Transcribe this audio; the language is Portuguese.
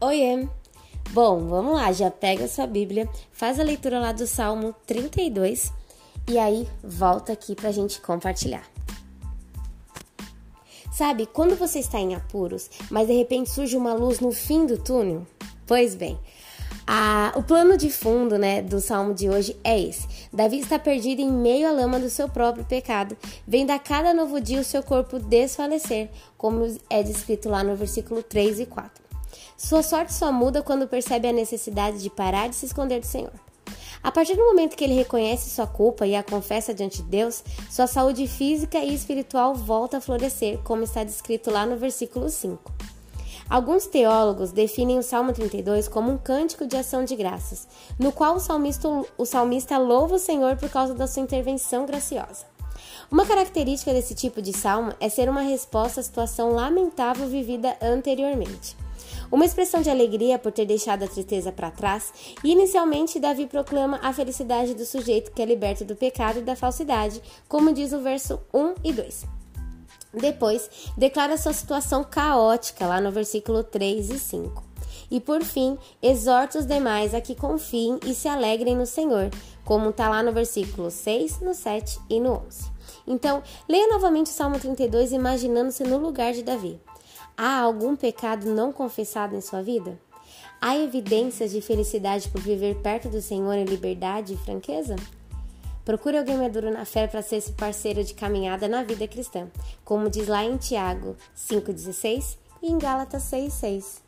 Oiê! Bom, vamos lá, já pega a sua Bíblia, faz a leitura lá do Salmo 32 e aí volta aqui pra gente compartilhar. Sabe, quando você está em apuros, mas de repente surge uma luz no fim do túnel? Pois bem, a, o plano de fundo né, do salmo de hoje é esse. Davi está perdido em meio à lama do seu próprio pecado, vendo a cada novo dia o seu corpo desfalecer, como é descrito lá no versículo 3 e 4. Sua sorte só muda quando percebe a necessidade de parar de se esconder do Senhor. A partir do momento que ele reconhece sua culpa e a confessa diante de Deus, sua saúde física e espiritual volta a florescer, como está descrito lá no versículo 5. Alguns teólogos definem o Salmo 32 como um cântico de ação de graças, no qual o salmista, o salmista louva o Senhor por causa da sua intervenção graciosa. Uma característica desse tipo de salmo é ser uma resposta à situação lamentável vivida anteriormente. Uma expressão de alegria por ter deixado a tristeza para trás, e inicialmente Davi proclama a felicidade do sujeito que é liberto do pecado e da falsidade, como diz o verso 1 e 2. Depois, declara sua situação caótica lá no versículo 3 e 5. E por fim, exorta os demais a que confiem e se alegrem no Senhor, como está lá no versículo 6, no 7 e no 11. Então, leia novamente o Salmo 32, imaginando-se no lugar de Davi. Há algum pecado não confessado em sua vida? Há evidências de felicidade por viver perto do Senhor em liberdade e franqueza? Procure alguém maduro na fé para ser esse parceiro de caminhada na vida cristã, como diz lá em Tiago 5,16 e em Gálatas 6,6.